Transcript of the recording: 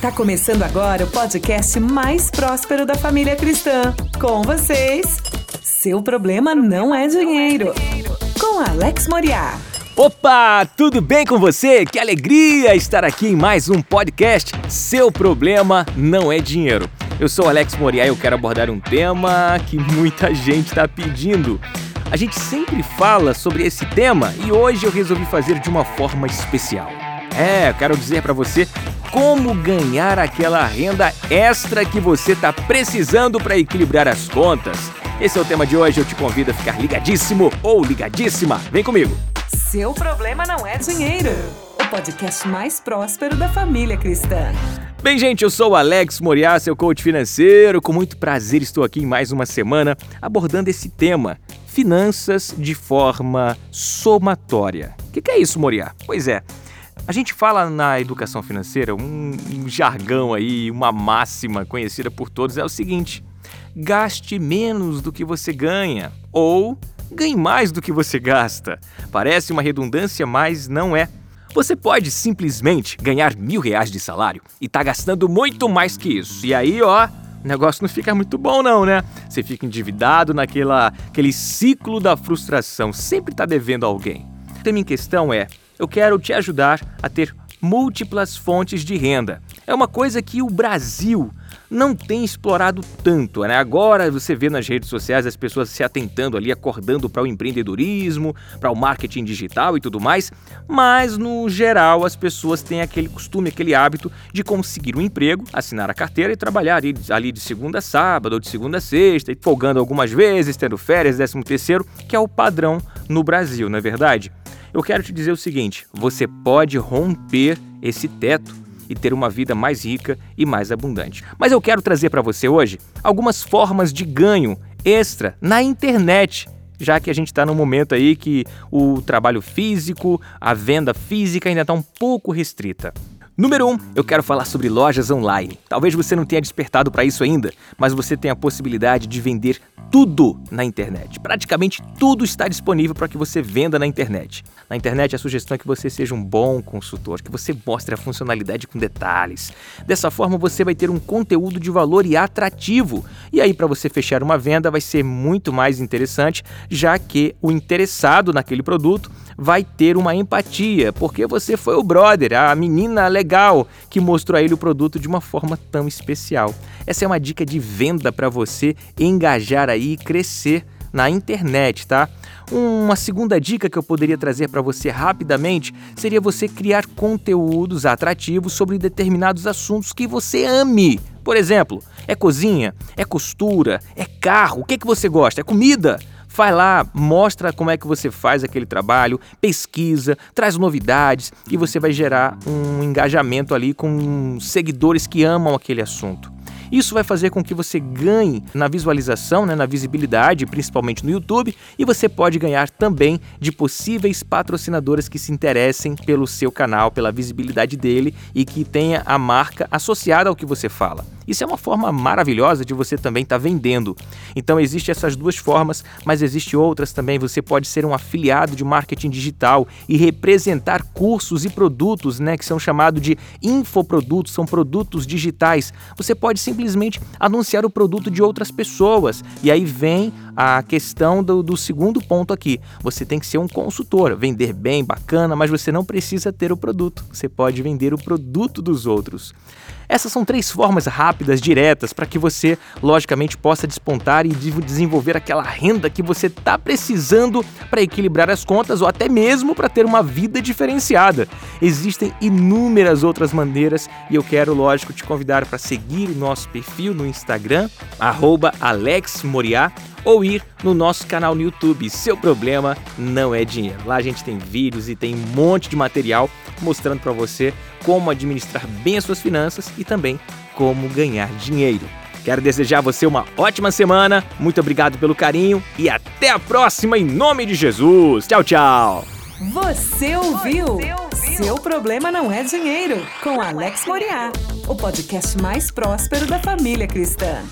Tá começando agora o podcast mais próspero da família cristã. Com vocês, seu problema não é dinheiro. Com Alex Moriá. Opa, tudo bem com você? Que alegria estar aqui em mais um podcast. Seu problema não é dinheiro. Eu sou Alex Moriá e eu quero abordar um tema que muita gente está pedindo. A gente sempre fala sobre esse tema e hoje eu resolvi fazer de uma forma especial. É, eu quero dizer para você como ganhar aquela renda extra que você está precisando para equilibrar as contas. Esse é o tema de hoje, eu te convido a ficar ligadíssimo ou ligadíssima. Vem comigo. Seu problema não é dinheiro. O podcast mais próspero da família cristã. Bem, gente, eu sou o Alex Moriá, seu coach financeiro. Com muito prazer estou aqui em mais uma semana abordando esse tema: finanças de forma somatória. O que, que é isso, Moriá? Pois é. A gente fala na educação financeira um, um jargão aí, uma máxima conhecida por todos é o seguinte: gaste menos do que você ganha ou ganhe mais do que você gasta. Parece uma redundância, mas não é. Você pode simplesmente ganhar mil reais de salário e tá gastando muito mais que isso. E aí, ó, o negócio não fica muito bom não, né? Você fica endividado naquela aquele ciclo da frustração, sempre tá devendo a alguém. O tema em questão é eu quero te ajudar a ter múltiplas fontes de renda. É uma coisa que o Brasil não tem explorado tanto, né? Agora você vê nas redes sociais as pessoas se atentando ali, acordando para o empreendedorismo, para o marketing digital e tudo mais, mas no geral as pessoas têm aquele costume, aquele hábito de conseguir um emprego, assinar a carteira e trabalhar ali, ali de segunda a sábado ou de segunda a sexta, folgando algumas vezes, tendo férias, décimo terceiro, que é o padrão no Brasil, não é verdade? Eu quero te dizer o seguinte: você pode romper esse teto e ter uma vida mais rica e mais abundante. Mas eu quero trazer para você hoje algumas formas de ganho extra na internet já que a gente está num momento aí que o trabalho físico, a venda física ainda está um pouco restrita. Número 1, um, eu quero falar sobre lojas online. Talvez você não tenha despertado para isso ainda, mas você tem a possibilidade de vender tudo na internet. Praticamente tudo está disponível para que você venda na internet. Na internet, a sugestão é que você seja um bom consultor, que você mostre a funcionalidade com detalhes. Dessa forma, você vai ter um conteúdo de valor e atrativo. E aí, para você fechar uma venda, vai ser muito mais interessante, já que o interessado naquele produto vai ter uma empatia, porque você foi o brother, a menina legal que mostrou a ele o produto de uma forma tão especial. Essa é uma dica de venda para você engajar aí e crescer na internet, tá? Uma segunda dica que eu poderia trazer para você rapidamente seria você criar conteúdos atrativos sobre determinados assuntos que você ame. Por exemplo, é cozinha, é costura, é carro, o que, é que você gosta? É comida? Vai lá, mostra como é que você faz aquele trabalho, pesquisa, traz novidades e você vai gerar um engajamento ali com seguidores que amam aquele assunto. Isso vai fazer com que você ganhe na visualização, né, na visibilidade, principalmente no YouTube, e você pode ganhar também de possíveis patrocinadoras que se interessem pelo seu canal, pela visibilidade dele e que tenha a marca associada ao que você fala. Isso é uma forma maravilhosa de você também estar tá vendendo. Então existem essas duas formas, mas existem outras também. Você pode ser um afiliado de marketing digital e representar cursos e produtos, né, que são chamados de infoprodutos, são produtos digitais. Você pode simplesmente anunciar o produto de outras pessoas. E aí vem a questão do, do segundo ponto aqui. Você tem que ser um consultor, vender bem, bacana, mas você não precisa ter o produto. Você pode vender o produto dos outros. Essas são três formas rápidas, diretas, para que você, logicamente, possa despontar e desenvolver aquela renda que você está precisando para equilibrar as contas ou até mesmo para ter uma vida diferenciada. Existem inúmeras outras maneiras e eu quero, lógico, te convidar para seguir nosso perfil no Instagram, AlexMoriá ou ir no nosso canal no YouTube. Seu problema não é dinheiro. Lá a gente tem vídeos e tem um monte de material mostrando para você como administrar bem as suas finanças e também como ganhar dinheiro. Quero desejar a você uma ótima semana, muito obrigado pelo carinho e até a próxima em nome de Jesus. Tchau, tchau. Você ouviu? Você ouviu? Seu problema não é dinheiro, com Alex Moriá, o podcast mais próspero da família cristã.